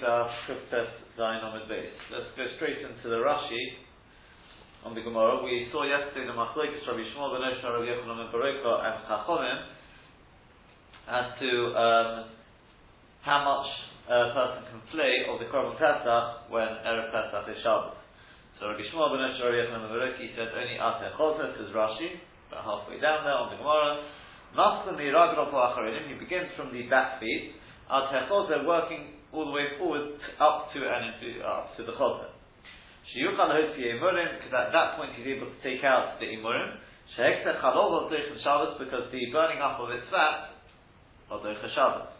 Daf Kuftes Zayin Amid Beis. Let's go straight into the Rashi on the Gemara. We saw yesterday the Machlekes Rabbi Shmuel ben Oshna, Rabbi Yochanan ben Baroka, and Chachomim as to um, how much a person can flay of the Korban Pesach when Erev Pesach is Shabbos. So Rabbi Shmuel ben Oshna, Rabbi Yochanan ben Baroka, he said only Ate Choseh, is Rashi, about halfway down there on the Gemara. He begins from the back feet. Al Techozer working all the way forward up to and into up uh, to the Chozer. Shiyuchal Hotzi Emurim, because at that point he's able to take out the Emurim. Shehekta Chalov of Shabbos, because the burning up of its fat of Doich Shabbos.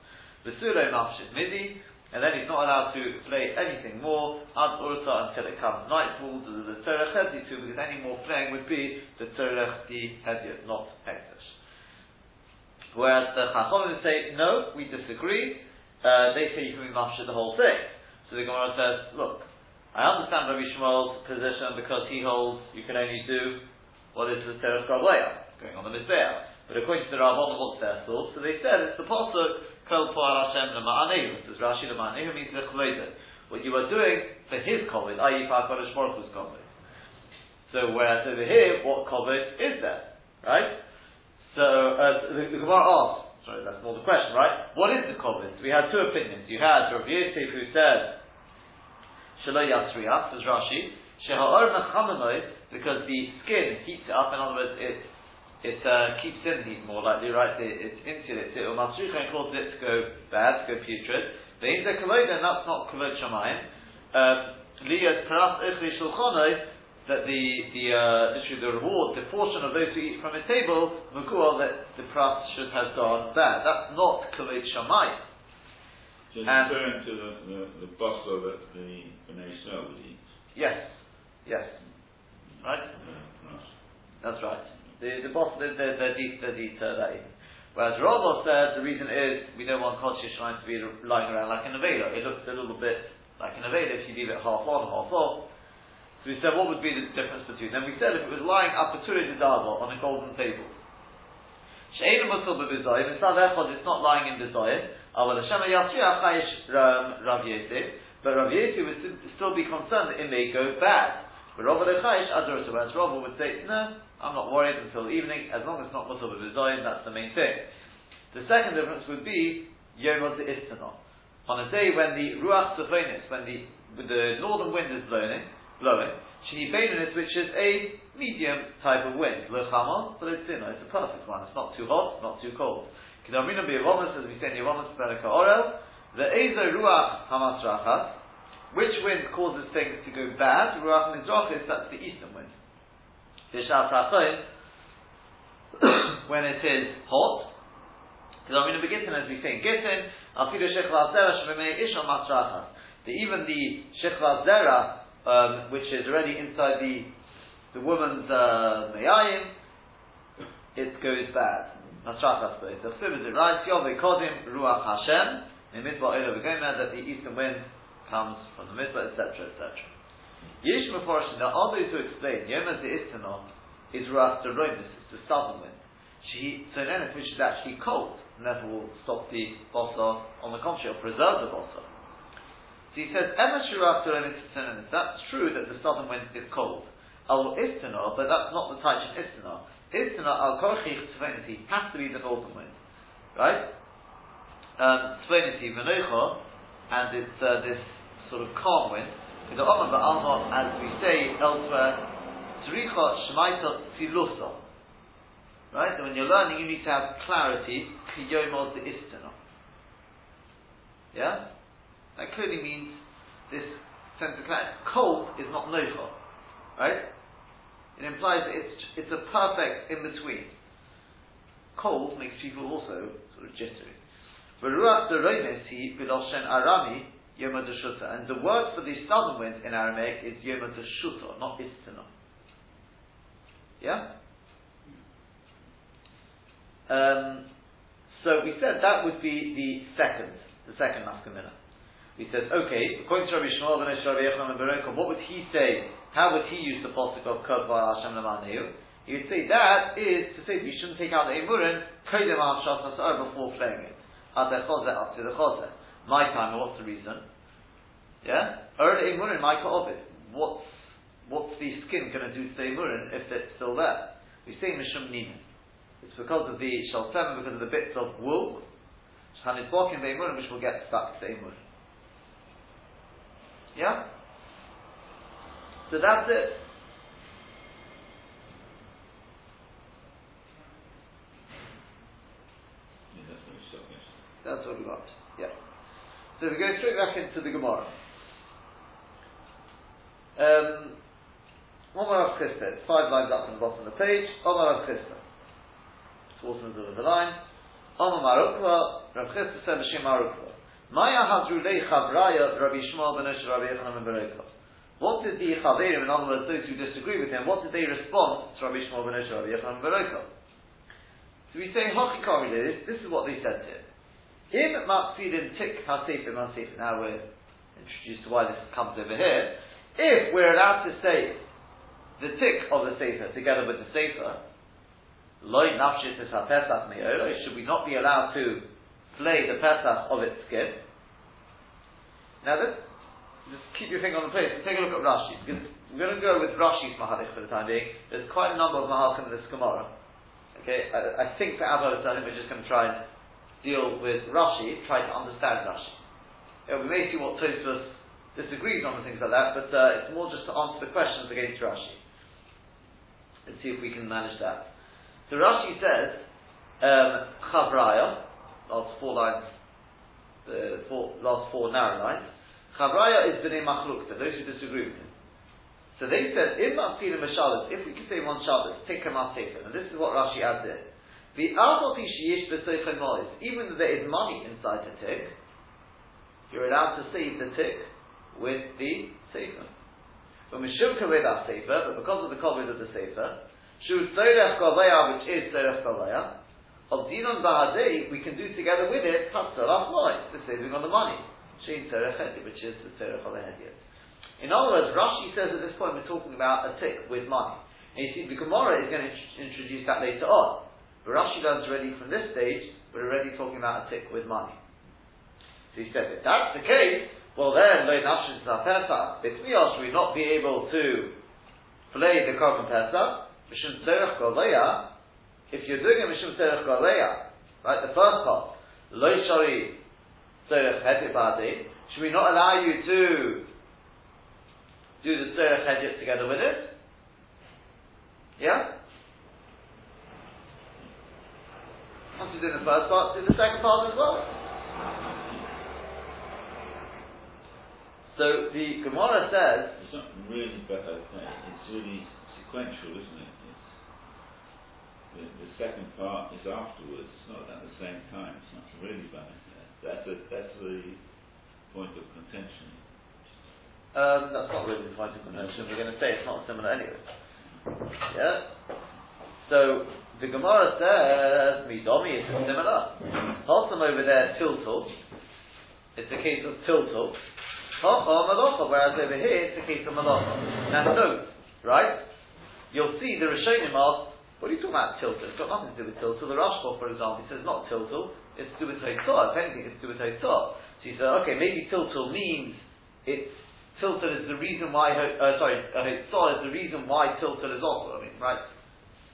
Vesuro Mafshit Midi, and then he's not allowed to play anything more ad ursa until it comes nightfall the tzorech hezi too, because any more flaying would be the tzorech the hezi, not hektish. Whereas the Chachomim say, no, we disagree. Uh, they say you can be mafsha the whole thing. So the Gemara says, look, I understand Rabbi Shmuel's position because he holds you can only do what is the Terech Gavleya, going on the Mizbeah. But according to the Rabbon, what's their source? So they said it's the Pasuk, Kol Po'al Hashem L'ma'anehu. Says Rashi L'ma'anehu means L'chloidah. What you are doing for his COVID, i.e. for HaKadosh Baruch Hu's. So whereas over here, what COVID is there? Right? So uh, the, the Gemara asks, sorry, that's more the question, right? What is the kovetz? We had two opinions. You had Rav Yosef who said, Shelo Yasriach, says Rashi, Sheha'or Mechamamoi, because the skin heats it up, in other words, it, it uh, keeps in heat more likely, right? It, it insulates it, or Masricha and causes it to go bad, to go putrid. The Inda Kavod, and that's not Kavod Shamayim. Um, Paras that the the uh, literally the reward, the portion of those who eat from a table, mukua that the pras should have gone bad. That's not kavod shamay. So and referring to the the, the buffalo that the Bnei Israel would eat. Yes, yes, right. That's right. The the boss the the the deep the deep that evening. Whereas Rambam said the reason is we don't want Kodesh Yisrael to be lying around like an Aveda. It looks a little bit like an Aveda if you leave it half on, half off. So we said, what would be the difference between them? We said if it was lying up a Dava on a golden table. She'enu Musul b'Bizoyim, it's not it's not lying in Bizoyim. Aval ah, Hashem Yatsriach Chayish Rav Yosef, but Rav Yosef would still be concerned that it may go bad. But Rav Chayish Ador, whereas Rav would say, no, I'm not worried until evening, as long as it's not Musul b'Bizoyim, that's the main thing. The second difference would be Yom Istana. On a day when the Ruach Sophonis, when the, the northern wind is blowing, blowing. Shehi Beinunis, which is a medium type of wind. Lechamal, but it's, you it's a perfect one. It's not too hot, not too cold. Kedamrina B'Yevomus, as we say in Yevomus, Bereka Orel, the Ezo Ruach Hamasrachas, which wind causes things to go bad? Ruach Mizrachis, that's the eastern wind. Vishat HaChoin, when it is hot, Kedamrina B'Gittin, as we say in Gittin, Afidu Shechla Zera Shememei Ishon Masrachas. Even the Shechla Zera, um, which is already inside the the woman's uh, mayayim, it goes bad. Nasrachas The chsiv is right. Yov kodim ruach Hashem in oila v'gomer that the eastern wind comes from the mitzvah, etc., etc. Yish Meforshim, there are those explain Yom the Istana is ruach Romis, it's the southern wind. She, so then which is actually cold, and therefore will stop the bossa, on the contrary, or preserve the bossa. So he says, That's true that the southern wind is cold. Al istana, but that's not the of istana. Istana al korchich tzvenity has to be the northern wind, right? Um, tzvenity v'noicha, and it's uh, this sort of calm wind. The Omer ba'alma, as we say elsewhere, tzricha shmaita tzilusa. Right? So when you're learning, you need to have clarity. Kiyomod the istana. Yeah? That clearly means this sense of clarity. Cold is not nocha, right? It implies that it's, it's a perfect in between. Cold makes people also sort of jittery. And the word for the southern wind in Aramaic is yoma deshuta, not istana. Yeah? Um, so we said that would be the second, the second nafkamina. He says, okay, according to Rabbi Shmuel ben Rabbi Yochanan ben what would he say? How would he use the pasuk of Kod Hashem Lamanayu? He would say that is to say that you shouldn't take out the emurin kodim al before playing it. Chozer, up to the chozer. My time, what's the reason? Yeah? Early Imurin, Michael Ovid. What's, what's the skin going to do to the Imurin if it's still there? We say Mishum Nina. It's because of the Shaltem, because of the bits of wool, and it's blocking the Imurin, which will get stuck to the Imurin. Yeah? So that's it. That's what we got. Yeah. So if we go straight back into the Gemara. Um, Omar of Chisda, five lines up from the bottom of the page. Omar of Chisda. Towards the middle of the line. Omar Marukva, Rav Chisda said Hashem Marukva. Maya Hazrulei Chavraya Rabbi Shmuel ben Rabbi Yochanan ben What did the Chaverim, in other words, those who disagree with him, what did they respond to Rabbi Shmuel ben Rabbi Yochanan ben So we say, Hachikari, this, this is what they said him. Im matzidin tik hasefim hasefim. Now we're introduced to why this comes over here. If we're allowed to say the tick of the sefer together with the sefer, loy nafshit is pesach should we not be allowed to flay the pesach of its skin? Now this, just keep your finger on the place and take a look at Rashi, because we're going to go with Rashi's Mahalik for the time being. There's quite a number of Mahalikim in this Gemara. Okay, I, I think for Abba we're just going to try and deal with Rashi, try to understand Rashi. Know, we may see what Tosfos disagrees on and things like that, but uh, it's more just to answer the questions against Rashi. Let's see if we can manage that. So Rashi says, um, Chavraya, last four lines, the four, last four narrow lines. Chavraya is b'nei machlukta, those who disagree with him. So they said, if we can say one Shabbos, take a and this is what Rashi adds in. The even though there is money inside the tick, you're allowed to save the tick with the sefer. But mishum kaved sefer, but because of the kaved of the sefer, shu tzorech kavaya, which is tzorech kavaya, of dinon bahadei, we can do together with it tatzarach noise, the saving on the money. Shein tzorech which is the tzorech of In other words, Rashi says at this point we're talking about a tick with money. And you see, the Gemara is going to introduce that later on. But Rashi learns already from this stage, we're already talking about a tick with money. So he said, if that's the case, well then, Pesach, should we not be able to play the Korban Pesach? Mishum Tzerech Goleya, if you're doing a Mishum Tzerech Goleya, right, the first part, Lo Shari Tzerech Hetibadi, should we not allow you to do the Tzerech Hedjit together with it? Yeah? Once you do the first part, do the second part as well. So the Gemara says. It's not really better it's really sequential, isn't it? The, the, second part is afterwards, it's not at the same time, it's not really better. That's, that's the point of contention. Um, that's not really the point of contention. We're going to say it's not similar anyway. Yeah? So, the Gemara says, Midomi is similar. Hossam over there, Tiltul. It's a case of Tiltul. Hocha Malacha, whereas over here, it's a case of Malacha. Now note, right? You'll see the Rishonim ask, what are you talking about Tiltul? It's got nothing to do with Tiltul. The Rashba, for example, he says not Tiltul, it's to do with Hotzah. If anything, it's to do with Hotzah. So you say, okay, maybe Tiltul means it's Tiltul is the reason why, uh, sorry, uh, is the reason why Tiltul is also, I mean, right?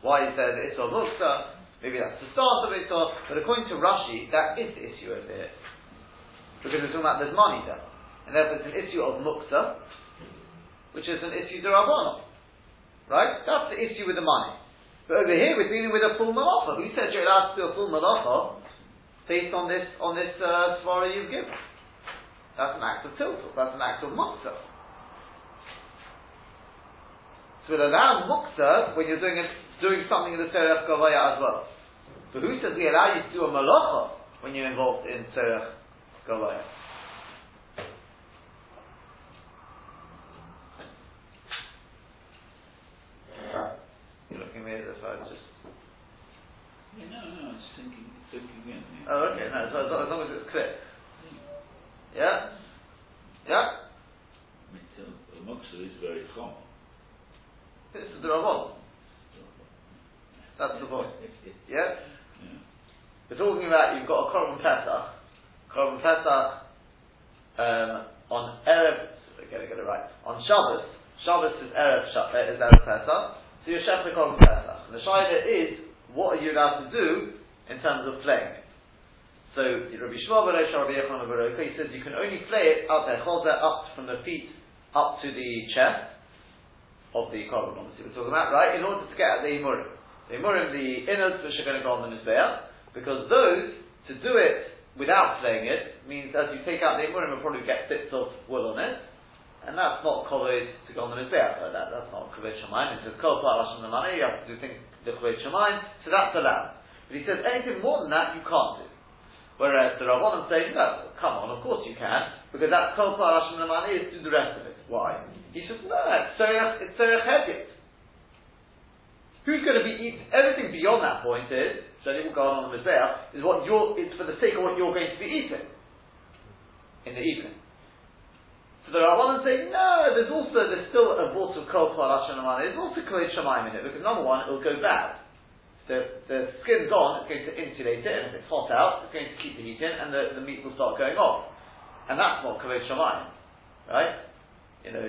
Why is there the Issur Muksa? Maybe that's the start of Issur, but according to Rashi, that is the issue over here. Because we're talking about there's money there. And therefore it's an issue of Muksa, which is an issue Rabbanah. Right? That's the issue with the money. But over here we're dealing with a full malacha. Who said you're allowed to do a full malacha based on this on this uh, svara you've given? That's an act of tiltul. That's an act of muksa. So it allows muksa when you're doing it doing something in the Terech Gavaya as well. So who says we allow you to do a malacha when you're involved in Terech Gavaya? At me as if I just. Yeah, no, no, I'm just thinking, thinking in. Yeah. Oh, okay, no, so as, long, as long as it's clear. Yeah? Yeah? The muksa is very common. This is the Ramon. That's the point. Yeah? We're talking about you've got a Korban Pesach. Korban Pesach, um, on Erev, I gotta get it right, on Shabbos, Shabbos is Erev, uh, is Erev Pesach, so you're Shech Korban Pesach. And the Shaila is, what are you allowed to do in terms of flaying it? So Rabbi Shmuel Baruch Rabbi Yochanan Baruch, he says you can only flay it out there, up from the feet up to the chest of the korban, obviously we're talking about, right? In order to get at the imurim, the imurim, the innards which are going to go on the mizbeach, because those to do it without flaying it means as you take out the imurim, you'll probably get bits of wool on it, and that's not kavod to go on the mizbeach that. That's not kavod shamayim. It says kol the money. You have to do things the kavod shamayim, so that's allowed. But he says anything more than that you can't do. Whereas the Rabbanim say, no, come on, of course you can, because that's Kol Parashim Lamani is do the rest of it. Why? He says, no, it's Serech Hedit. Who's going to be eating? Everything beyond that point is, Shani will go on the Mizbeach, is what you're, it's for the sake of what you're going to be eating in the evening. The Rabbanim say, no, there's also, there's still a vault of Kol Parashim Lamani, there's also Kol Shemaim in it, because number one, it'll go bad the, the skin's on, it's going to insulate it, and if it's hot out, it's going to keep the heat in, and the, the meat will start going off. And that's not kavod shamayim, right? You know,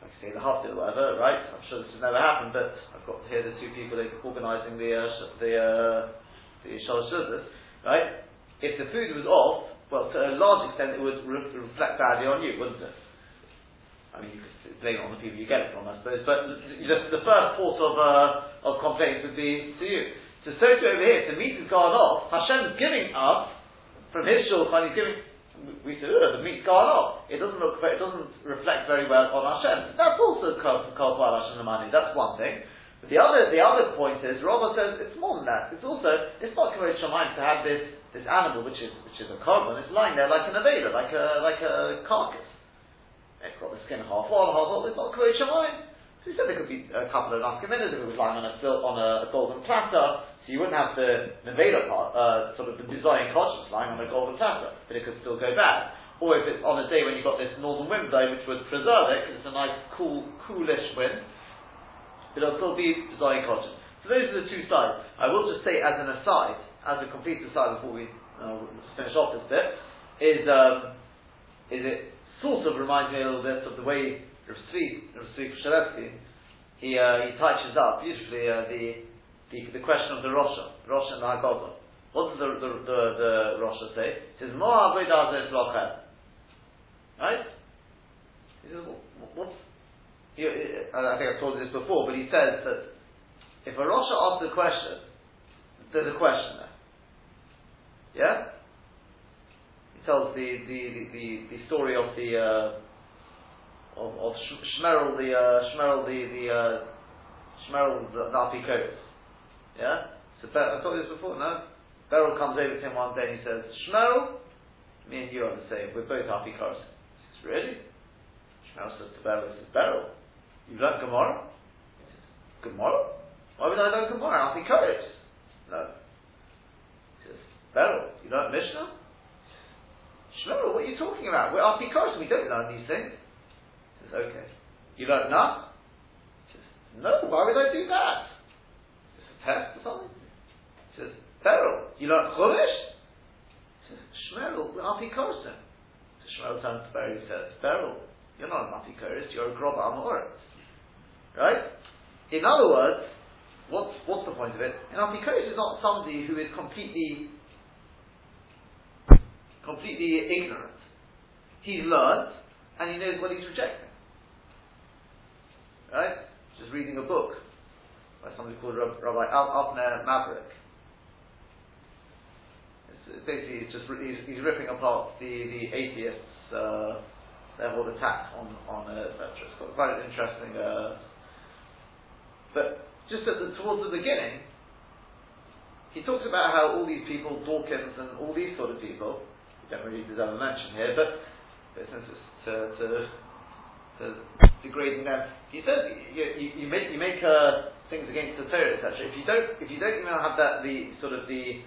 like I say the haftil or whatever, right? I'm sure this has never happened, but I've got here the two people organising the uh, the uh, the shalosh right? If the food was off, well, to a large extent, it would re- reflect badly on you, wouldn't it? I mean, you could blame it on the people you get it from, I suppose, but the, the first port of, uh, of complaints would be to you. So, so to over here, the meat has gone off, Hashem's giving us, from his shulchan, he's giving, we say, oh, the meat's gone off. It doesn't look, it doesn't reflect very well on Hashem. That's also called by Hashem the money. That's one thing. The other, the other point is, Robert says it's more than that. It's also, it's not Kavod Shamayim to have this, this animal, which is, which is a korban, it's lying there like an aveda, like a, like a carcass. It's got the skin half on, half off, it's not Kavod Shamayim. So he said there could be a couple of nafkaminas if it was lying on a, on a, a golden platter, so you wouldn't have the Nevada part, uh, sort of the design conscience lying on a golden platter, but it could still go bad. Or if it's on a day when you've got this northern wind blowing, which would preserve it, because it's a nice, cool, coolish wind, it'll still be design conscious. So those are the two sides. I will just say as an aside, as a complete aside before we uh, finish off this bit, is um, is it sort of reminds me a little bit of the way Rav Tzvi, Rav Tzvi he, uh, he touches up beautifully uh, the, the, the question of the Rosha, Rosha and the Haggadah. What does the, the, the, the Rosha say? He says, Mo Avodah Lochem. Right? He says, what's, he, I think I've told you this before, but he says that if a Rosha asks a question, there's a question there. Yeah? He tells the, the, the, the, story of the uh, of, of Shmerel the uh, Shmerel the the uh, Shmerel the, the. Yeah. So I told you this before. No. Beryl comes over to him one day and he says, Shmerel, me and you are the same. We're both Apikotis. He says, really? Shmerel says to Beryl, he says, Beryl, you learned Gemara? Gemara? Why would I learn Gemara? Apikotis. No. He says, Beryl, you learned Mishnah? Shmuel, what are you talking about? We're Apikoros, we don't learn these things. He says, okay. You learn none? He says, no, why would I do that? Is this a test or something? He says, Peril, you learn Chumash? He says, Shmuel, we're Apikoros. So Shmuel turns to Peril and says, Peril, you're not an Apikoros, you're a Grob Amorit. Right? In other words, what's, what's the point of it? An Apikoros is not somebody who is completely completely ignorant. He's learned, and he knows what he's rejecting. Right? Just reading a book by somebody called Rabbi Al Avner Maverick. It's, basically, it's just he's, he's, ripping apart the the atheists' uh, their whole attack on on uh. It's quite an interesting. Uh, but just at the, towards the beginning, he talks about how all these people, Dawkins and all these sort of people, don't really deserve a mention here, but, but since it's to, to, to degrading them, he says you, you, you make you make uh, things against the Torah, etc. If you don't if you don't even have that the sort of the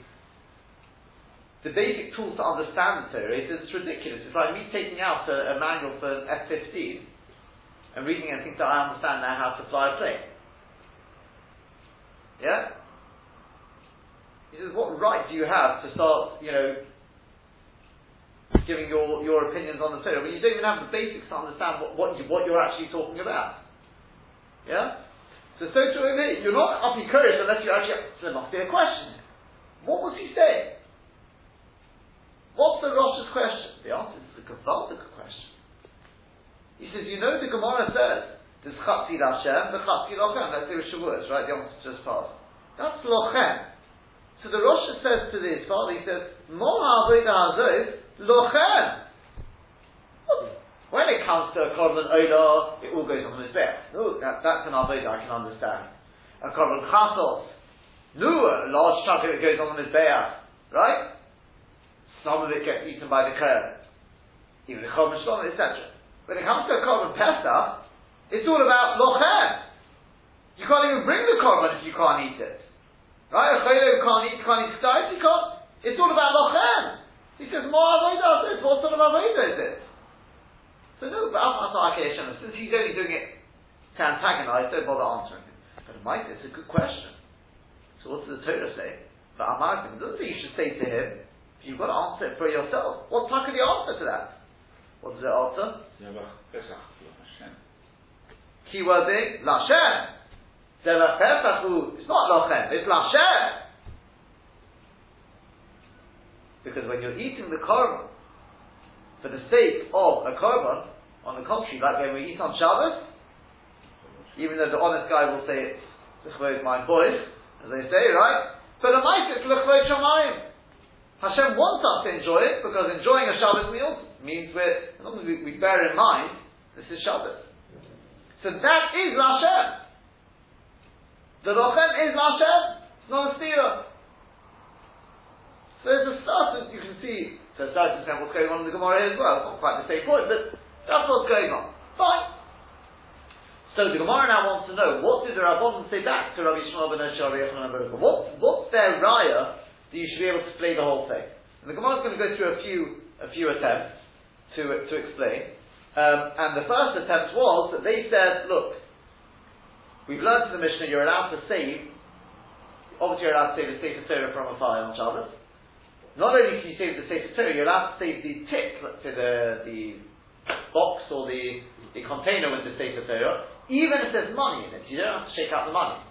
the basic tools to understand the Torah, it's, it's ridiculous. It's like me taking out a, a manual for an F-15 and reading it and thinking that I understand now how to fly a plane. Yeah? He says, what right do you have to start, you know, giving your, your opinions on the Torah, when you don't even have the basics to understand what, what, you, what you're actually talking about. Yeah? So, so to here, you're not up curious unless you actually, so there must be a question. What was he saying? What's the Rosh's question? The answer is a Gavaldic question. He says, you know the Gemara says, there's Chatzi Lashem, the Chatzi Lochem, that's the Shavuos, right? The answer just passed. That's Lochem. So the Rosh says to his father, he says, Mo ha'avodah lochem. When it comes to a korban olah, it all goes on the mizbech. No, that, that's an avodah I can understand. A korban chatos, no, a large chunk of it goes on the mizbech, right? Some of it gets eaten by the curd, even the korban shlom, etc. When it comes to a korban pesach, it's all about lochem. You can't even bring the korban if you can't eat it. Right? A chaylev can't eat, can't eat stars, he can't. It's all about lochem. He says, more avodah, what sort of avodah is it? So no, but since he's only doing it to antagonize, don't bother answering him. But Mike, it's a good question. So what does the Torah say? But Amartim, doesn't say you should say to him, you've got to answer it for yourself. What type of the answer to that? What does it answer? Keyword being, Lashem. It's not lochem, it's lashem. Because when you're eating the korban for the sake of a korban, on the contrary, like when we eat on Shabbos, even though the honest guy will say it's l'chvod my boys, as they say, right? But the mice it's l'chvod shamayim. Hashem wants us to enjoy it because enjoying a Shabbos meal means we're, as long as we, we bear in mind, this is Shabbos. So that is Lashem. The Lochem is Lashem, it's not a stira. So there's a start, you can see, so to understand what's going on in the Gemara here as well. Not quite the same point, but that's what's going on. Fine. So the Gemara now wants to know, what did the Rabbanon say back to Rabbi Shmuel ben Oshari what, What's their raya that you should be able to explain the whole thing? And the Gemara is going to go through a few, a few attempts to, to explain. Um, and the first attempt was that they said, look, We've learned in the Mishnah you're allowed to save, obviously you're allowed to save the Sefer Torah from a fire on Shabbos. Not only can you save the Sefer Torah, you're allowed to save the tip, let's say the, the box or the, the container with the Sefer Torah, even if there's money in it. You don't have to shake out the money.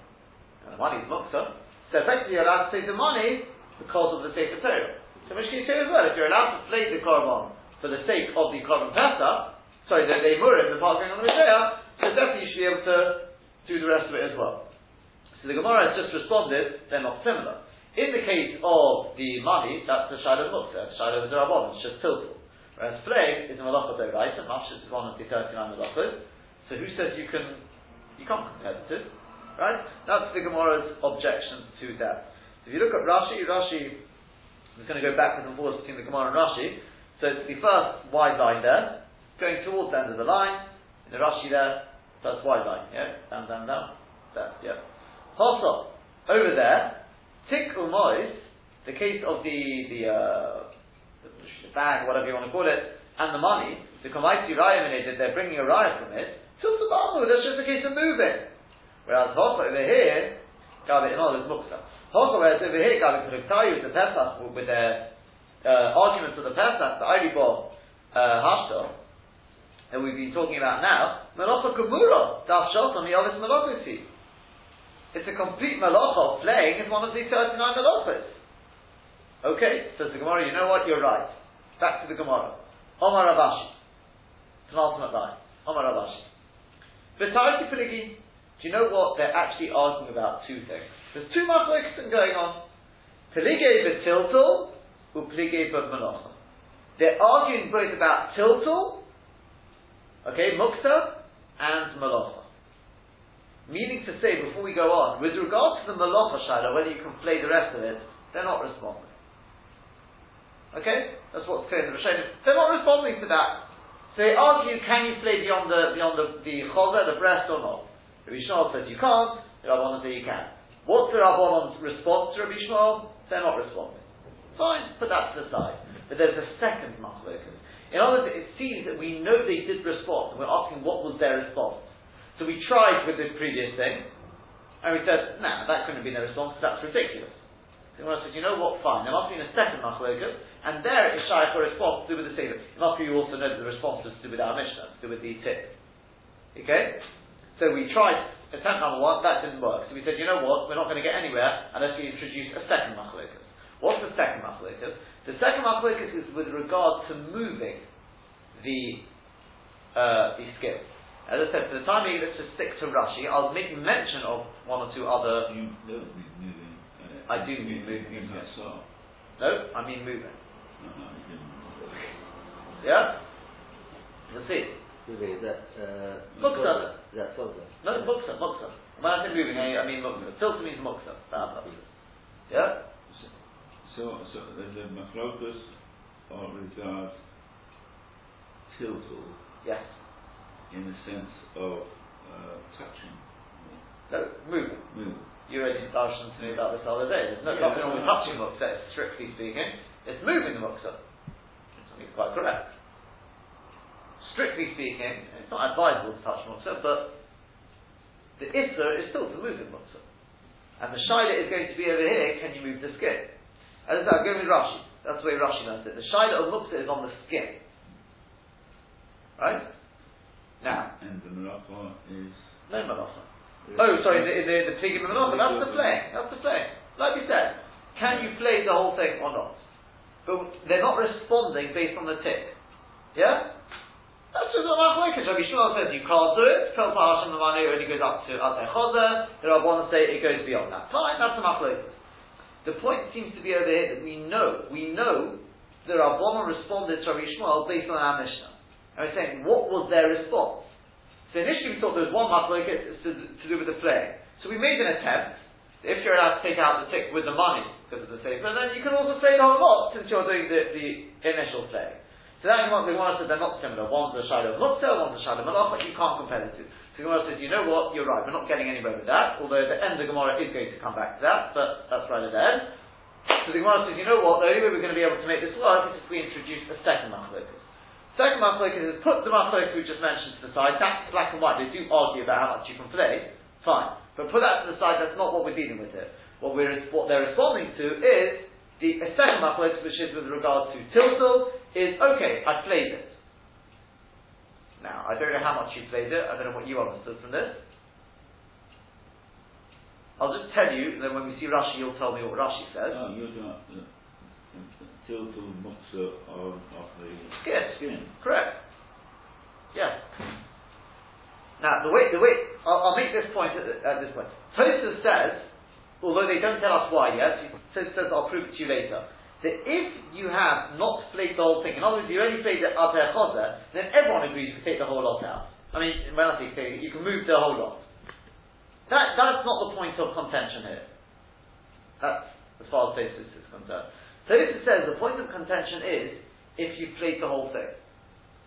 And the money is mukta. So effectively you're allowed to save the money because of the Sefer Torah. So Mishkin say as well, if you're allowed to flay the Korban for the sake of the Korban Pesach, sorry, the, the Murim, the part going on the Mizrah, so definitely you should be able to do the rest of it as well. So the Gemara has just responded, they're not similar. In the case of the money, that's the Shiloh Mukta, the Rabban, it's just tiltal. Whereas flame is a Malacha Doraita, Mash is one of the 39 Malachas. So who says you can, you can't compare the two? Right? That's the Gemara's objection to that. So if you look at Rashi, Rashi is going to go backwards and forwards between the Gemara and Rashi. So the first wide line there, going towards the end of the line, in the Rashi there, that's wide line, yeah? Down, down, down. There, yeah. Hossa, over there, Tik Umois, the case of the, the, uh, the, bag, whatever you want to call it, and the money, the Kamaiti Raya that they're bringing a Raya from it, Tilsabamu, that's just a case of moving. Whereas Hossa over here, Gabi, in other words, Muksa. Hossa, whereas over here, Gabi Kuruktayu, the Pesach, with their uh, arguments of the Pesach, the Eiribo, uh, Hashto, that we've been talking about now, Melacha Gemura, Daf Shotam, Yovis Melachisi. It's a complete Melacha playing is one of the 39 Melachas. Okay, says the Gemara, you know what, you're right. Back to the Gemara. Omar Rabashi. It's an ultimate line. Omar Rabashi. The Piligi, do you know what? They're actually arguing about two things. There's two machlokes going on. Pelige betiltul, or pelige b'melacha. They're arguing both about tiltul Okay, mukta and malacha. Meaning to say, before we go on, with regard to the malacha shadow, whether you can play the rest of it, they're not responding. Okay, that's what's clear in the Rishonim. They're not responding to that. So they argue, can you play beyond the beyond the the chozer, the breast, or not? Rabbi Shmuel says you can't. The Rabbanon say you can. What's the Rabbanon's response to Rabbi Shmuel? They're not responding. Fine, put that to the side. But there's a second machlokes. In other words, it seems that we know they did respond. And we're asking what was their response. So we tried with the previous thing, and we said, nah, that couldn't have been their response, that's ridiculous. So I said, you know what, fine, there must be a second machlokas, and there is shaykh a response to do with the Seder. It must you also know that the response was to do with our Mishnah, to do with the tip. Okay? So we tried attempt number one, that didn't work. So we said, you know what, we're not going to get anywhere unless we introduce a second machlokas. What's the second machlokas? The second machlokas is with regard to moving the uh, the skin. As I said, for the time being, let's just stick to Rashi. I'll make mention of one or two other. You don't mean moving. Uh, I do mean moving, In yes. Hassar. No, I mean moving. No, no, you didn't. Yeah? You'll see. Moving, is that, uh, Muksa. Is that Tonza? No, muksa, muksa. When I say moving, I, I mean muksa. Filter means muksa. for our purposes. Yeah? So, so there's a machlokus or regard tiltal Yes. in the sense of uh, touching, No, move. You already started to me about this the other day. There's no, Yeah, nothing wrong with touching muksa, strictly speaking. It's moving the muksa. It's quite correct. Strictly speaking, it's not advisable to touch muksa, but the isser is still to move the muksa. And the shaila is going to be over here, can you move the skin? As I said, I'm going with Rashi. That's the way Rashi learns it. The shaila of muksa is on the skin. Right? Now, And the malacha is no malacha. Oh, sorry, the, the, the pligim and malacha, that's the flaying. That's the flaying. Like we said, can you play the whole thing or not? But they're not responding based on the tick. Yeah? That's just what Machlokes. Rabbi Shmuel says you can't do it. Kol Hashem Mamani only goes up to Atei Chozer. There are ones say it goes beyond that. Fine, that's the Machlokes. The point seems to be over here that we know, we know the Rabbanon responded to Rabbi Shmuel based on our Mishnah. And we're saying, what was their response? So initially we thought there was one Machlokes to, to do with the flay. So we made an attempt. If you're allowed to take out the tick with the money because of the sefer, then you can also flay the whole lot since you're doing the, the initial flay. So that Gemara, the Gemara says they're not similar. One's a Shiloh Mukta, one's a Shiloh Malach, but you can't compare the two. The Gemara says, you know what, you're right, we're not getting anywhere with that, although the end of the Gemara is going to come back to that, but that's right at the end. So the Gemara says, you know what, the only way we're going to be able to make this work is if we introduce a second Machlokas. Second Machlokas is put the Machlokas we just mentioned to the side, that's black and white, they do argue about how much you can play, fine. But put that to the side, that's not what we're dealing with here. What, we're, what they're responding to is the second Machlokas, which is with regard to Tiltal, is okay, I played it. I don't know how much you played it, I don't know what you understood from this. I'll just tell you, then when we see Rashi, you'll tell me what Rashi says. oh, you're uh, on of the Skin. skin. Correct. Yes. Now, the way, the way, I'll, I'll make this point at, at this point. Tosfos says, although they don't tell us why yet, Tosfos says, I'll prove it to you later, that if you have not played the whole thing, in other words, you only played the Ater Chozer, then everyone agrees to take the whole lot out. I mean, when I say you can move the whole lot. That, that's not the point of contention here. That's as far as Tosfos is concerned. Tosfos says the point of contention is if you played the whole thing.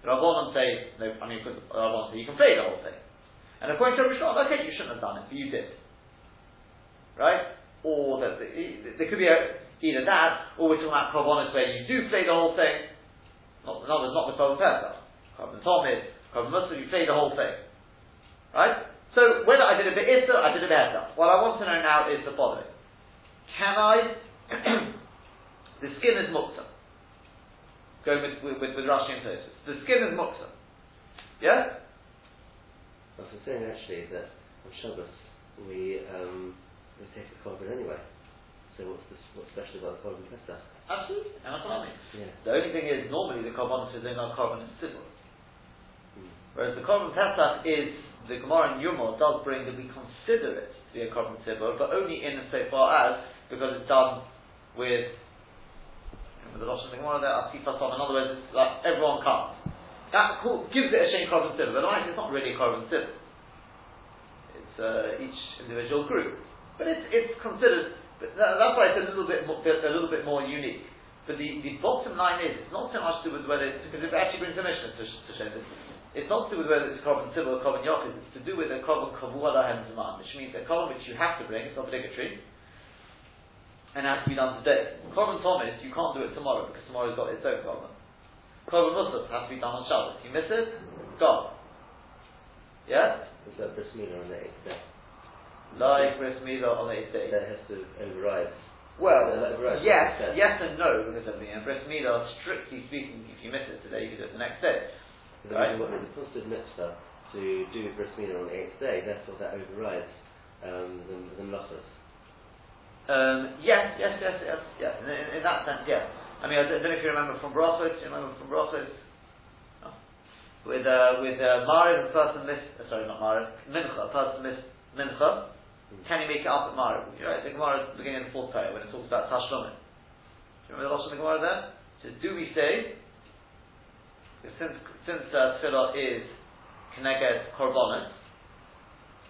Rabbanon say, no, I mean, because say you can play the whole thing. And according to Shmuel, okay, you shouldn't have done it, but you did. Right? Or that there could be a, either that, or we're talking about Korbanos where you do play the whole thing. Not, words, not the Korban Pesach. Korban Tomid, Korban Muslim, you play the whole thing. Right? So, whether I did a bit Issa, I did a bit Issa. What I want to know now is the following. Can I, the skin is mukta. Going with, with, with, with Rashi and Tosfos. The skin is mukta. Yeah? What I'm saying actually is that on Shabbos we um, we take a korban anyway. So what's this, what's special about the korban Pesach? Absolutely. And that's I mean. Yeah. The only thing is, normally the Korban is in our Korban is civil. Mm. Whereas the Korban Pesach is, the Gemara in Yuma does bring that we consider it to be a Korban Tzibur, but only in so far as, because it's done with, the Rosh Hashanah Gemara there, Asifas on, in other words, it's like everyone comes. That gives it a shame Korban Tzibur, but otherwise it's not really a Korban Tzibur. It's uh, each individual group. But it's, it's considered, that's why it's a little bit more, a little bit more unique. But the, the bottom line is, it's not so much to do with whether it's, because it actually brings a mission to, to. It's not to do with whether it's Korban Tibble or Korban Yochid, it's to do with a Korban Kavua Lahem which means a Korban which you have to bring, it's not obligatory, and has to be done today. Korban Tomid, you can't do it tomorrow, because tomorrow's got its own Korban. Korban Musaf has to be done on Shabbos. You miss it, gone. Yeah? It's bris milah on the eighth day. Like Bris Milah on the eighth day. That has to override Well, yes, what yes and no, because of the bris milah, strictly speaking, if you miss it today, you can do it the next day. The Right. why it's a positive mitzvah to do bris milah on the eighth day, therefore that overrides um, the, the melachos. Um, yes, yes, yes, yes, yes. In, in, in that sense, yes. I mean, I don't, don't know if you remember from Brachos. Do you remember from Brachos? With uh, with uh, Mariv, a person missed. Uh, sorry, not Mariv. Mincha, a person missed Mincha. Can you make it up at? You're right. The Gemara at the beginning of the fourth paragraph when it talks about Tashlomin. Do you remember the Rosh in the Gemara there? Says, do we say? Since since uh, Tefillah is Keneged Korbanos,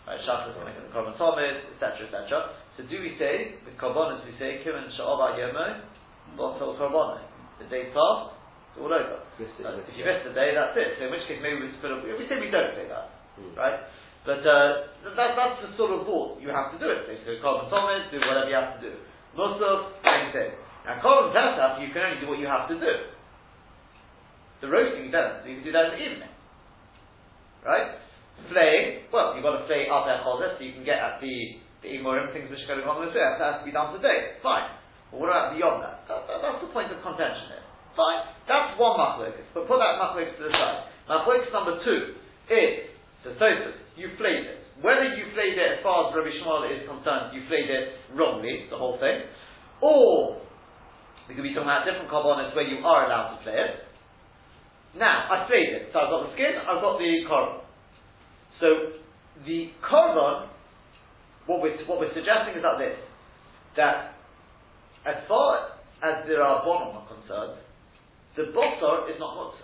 right? Shachar is Keneged Korban Tomid, etc., etc. So do we say, with Korbanos we say, Kivan Sha'ova Yomo, Botol Korbanos. The day passed, it's all over. It, Uh, if you it. missed the day, that's it. So in which case maybe we split up, we say we don't say that, Hmm. right? But uh, that, that's the sort of thought. You have to do it. So Korban Tomid, do whatever you have to do. Musaf, same thing. Now Korban Pesach, you can only do what you have to do. The roasting so you can do that in the evening. Right? Flaying, well, you've got to flay out there chozer, so you can get at the, the imurim, things which are going on with the That has to be done today. Fine. But what about beyond that? that, that that's the point of contention here. Fine. That's one machlokas. But put that machlokas to the side. Machlokas number two is, so Tosfos, you flayed it. Whether you flayed it as far as Rabbi Shmuel is concerned, you flayed it wrongly, the whole thing, or we could be talking about different carbonates where you are allowed to play it. Now, I flayed it. So I've got the skin, I've got the korban. So, the korban, what we're, what we're suggesting is like this, that as far as there are bonum are concerned, the bosor is not muksa.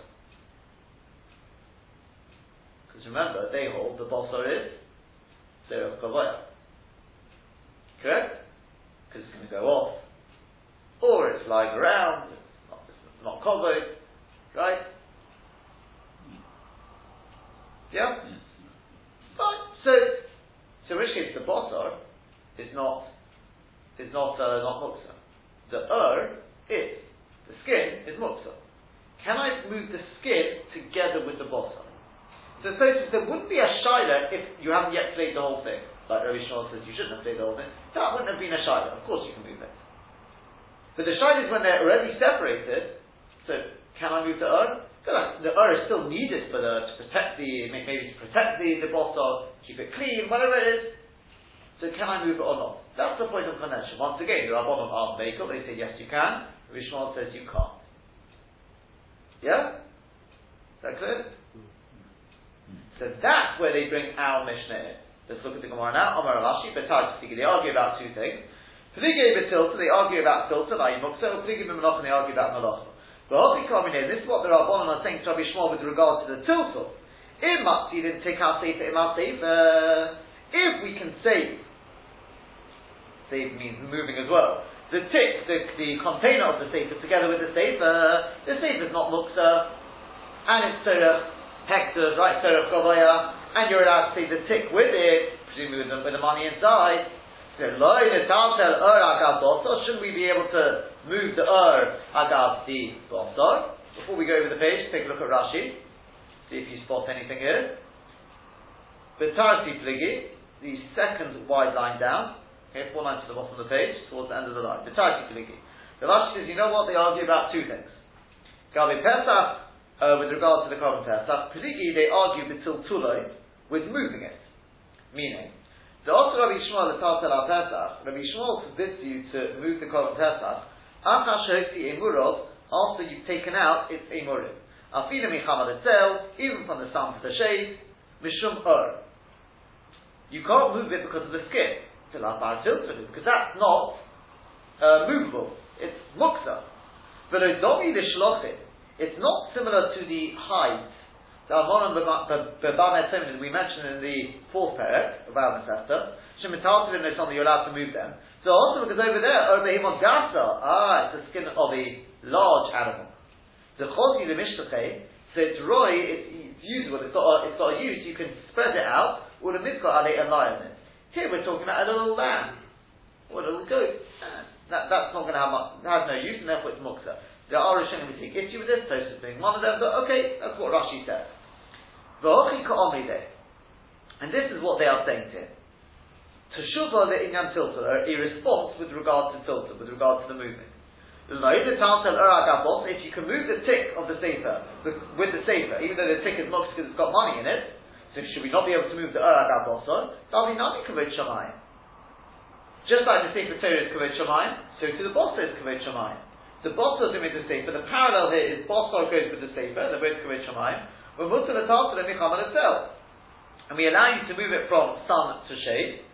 Because remember, they hold the bosor is zero kavoya. Correct? Because it's going to go off. Or it's lying around, it's not, it's covered, right? Yeah? Fine. So, so in which case the bosor is not is not uh, not muksa. The ur is the skin is muksa. Can I move the skin together with the bosor? So there wouldn't be a shiloh if you haven't yet played the whole thing. Like Rabbi Shmuel says, you shouldn't have played the whole thing. That wouldn't have been a shiloh. Of course you can move it. But the shiloh is when they're already separated. So can I move the ur? The ur is still needed for the to protect the maybe to protect the the bottle, keep it clean, whatever it is. So can I move it or not? That's the point of contention. Once again, the Rabbanon are Bakel, they say yes you can. Rabbi Shmuel says you can't. Yeah? Is that clear? So that's where they bring our Mishnah in. Let's look at the Gemara now. Amar Rashi, Betar they argue about two things. Plige Betilta, they argue about Tilta, like Muksa, Plige B'Melach, they argue about Melach. But Hochi Kamine, this is what the Rabbanon are saying to Rabbi Shmuel with regard to the Tilta. Im Matzi didn't take our Sefer, Im our Sefer. If we can save, save means moving as well, the tick, the, the container of the Sefer together with the Sefer, the Sefer is not Muksa, and it's Torah hectares, right, Torah Kovaya, and you're allowed to take the tick with it, presumably with the, with the money inside. So, loy netaltel ur agav bosor, shouldn't we be able to move the ur agav the bosor? Before we go over the page, take a look at Rashi, see if you spot anything here. Betarsi pligi, the second wide line down, okay, four lines to the bottom of the page, towards the end of the line. The Betarsi pligi. The Rashi says, you know what, they argue about two things. Gabi Pesach, uh, with regard to the korban Pesach, Pligi, they argue betil tuloi, with moving it. Meaning, the also Rabbi Shmuel the Tartel al Pesach, Rabbi Shmuel forbids you to move the korban Pesach, Acha Shehoti Emurov, after you've taken out its Emurim. Afina Etzel, even from the sun to the shade, Mishum Ur. You can't move it because of the skin, because that's not uh, movable. It's muksa. But Odomi the Shlochim, it's not similar to the hides. The Amonim Bebamet that we mentioned in the fourth parak of our Masechta. Shemitaltivim is something you're allowed to move them. So also because over there, over Himon Gasa, ah, it's the skin of a large animal. The Chosi the Mishtachei, so it's roy, it's, usable, it's got, a, it's got a use, you can spread it out, or the mitzvah ale lie it. Here we're talking about a little lamb, or a little goat. That, that's not going to have much, has no use, and therefore it's muksa. There are Rishonim who take issue with this, Tosfos being one of them, but okay, that's what Rashi says. And this is what they are saying to him. teshuva le'inyan tilta, a response with regard to tilta, with regard to the movement. If you can move the tick of the sefer with the sefer, even though the tick is mox because it's got money in it, so should we not be able to move the Urag also? Dali nami kavod. Just like the Sefer Torah is kavod shamayim, so to the Bossa is kavod shamayim. The Bossa is with the Sefer. The parallel here is Bossa goes with the Sefer. They're both kavod shamayim. When mutter the talta the micham itself, and we allow you to move it from sun to shade.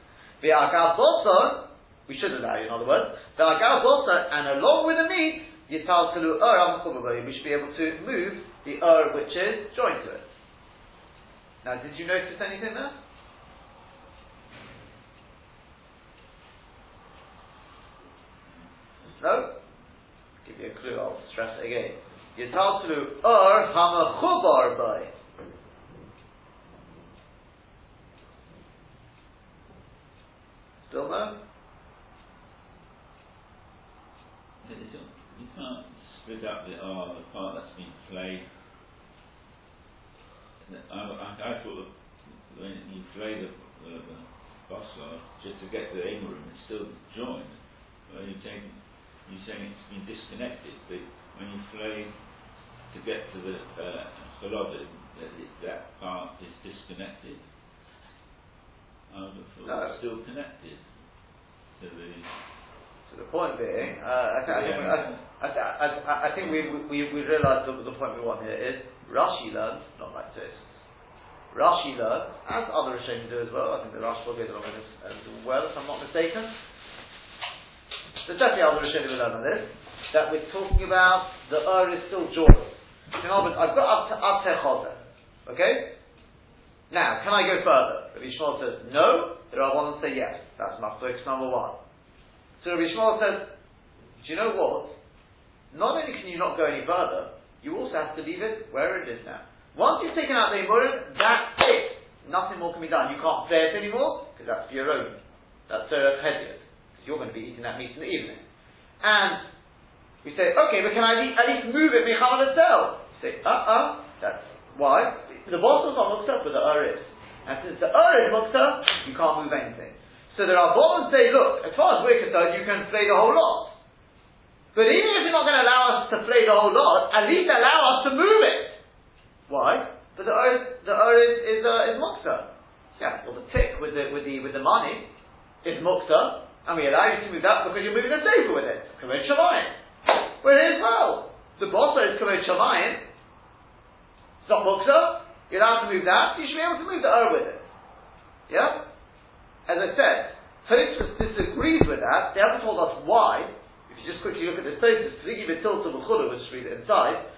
The Agav Bossa, we should allow you in other words. The Agav Bossa, and along with the meat, Yital Telu Ur we should be able to move the Ur which is joined to it. Now, did you notice anything there? No? Give you a clue, I'll stress it again. Yitaltulu ur hamachubar by. Still no? You can't split up the R, the part that's been played I, I, I thought when you flay the, the, the bus uh, just to get to the Imurim, it's still joined. Well, you take, you're saying it's been disconnected, but when you flay to get to the uh, that, that part is disconnected. I would have no. it's still connected to the. So the point being, uh, I, th- I, think, I, I, I, think we, we, we realise the, the point we want here is Rashi learns not like this. Rashi learns, as other Rishonim do as well. I think the Rashi will goes along with this as well, if I'm not mistaken. Definitely other Rishonim learn on this. That we're talking about the Ur is still joined. In I've got up to up to Okay? Now, can I go further? Rabbi Shmuel says no. The Rabbanon say yes. That's Machzokes number one. So Rabbi Shmuel says, do you know what? Not only can you not go any further, you also have to leave it where it is now. Once you've taken out the Imurim, that's it. Nothing more can be done. You can't play it anymore, because that's your own. That's a uh, because you're going to be eating that meat in the evening. And we say, okay, but can I at least move it, Mechama itself? You say, uh-uh, that's why. The bottle's not hooked up, but the Ur is. And since the Ur is hooked up, you can't move anything. So there are bottoms say, look, as far as we're concerned, you can play the whole lot. But even if you're not going to allow us to play the whole lot, at least allow us to move it. Why? But the Ur, the Ur is, is, uh, is. Yeah, well the tick with the, with the, with the money is mukta, and we allow you to move that because you're moving a sefer with it. Kavod Shamayim. Whereas, well, the bossa is Kavod Shamayim. It's not mukta. You're allowed to move that, you should be able to move the Ur with it. Yeah? As I said, Tosfos disagrees with that. They haven't told us why. If you just quickly look at this Tosfos, Tzvigi Betilta B'chudah, which read it inside,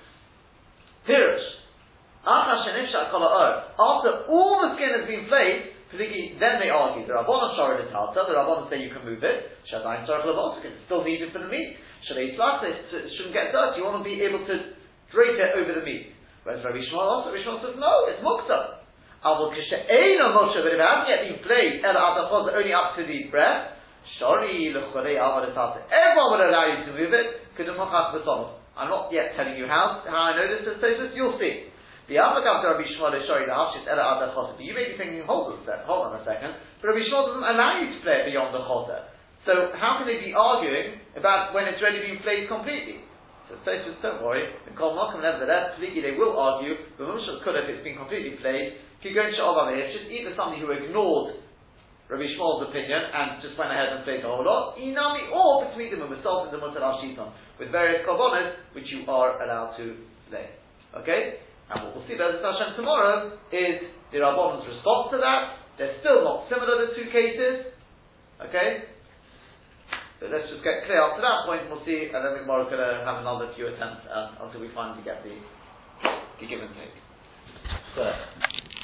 Pirush, after all the skin has been flayed, then they argue. The Rabbanon Shara is Halta, the Rabbanon say you can move it. Shadain Tzarech Levosik, it's still needed for the meat. Shadei Tzlach, it shouldn't get dirty. You want to be able to drape it over the meat. Whereas Rabbi Shmuel also, Rabbi Shmuel says, no, it's Mukta. Avol Kishe'ena Moshe, but if it hasn't yet been flayed, Ela Atachos, only up to the breath, Shari L'chorei Avad Everyone would allow you to move it, I'm not yet telling you how, how I know this, so you'll see. The other to Rabbi Shmuel is sorry, the Ela Ada Choser. You may be thinking, hold on a second, hold on a second, but Rabbi Shmuel doesn't allow you to play it beyond the Choser. So how can they be arguing about when it's already been played completely? So Tosfos, don't worry, in Kol Mokum, nevertheless, completely they will argue, but Mumshal could if it's been completely played, Kigon Sha'ov It's just either somebody who ignored Rabbi Shmuel's opinion and just went ahead and played the whole lot, Inami, or between them and myself and the Mutal Ashiton, with various korbanos, which you are allowed to play. Okay? And what we'll see Bezat Hashem tomorrow is the Rabbanon's response to that. They're still not similar, the two cases. Okay? But let's just get clear to that point, and we'll see, and then we're going to have another few attempts um, until we finally get the, the give and take. So,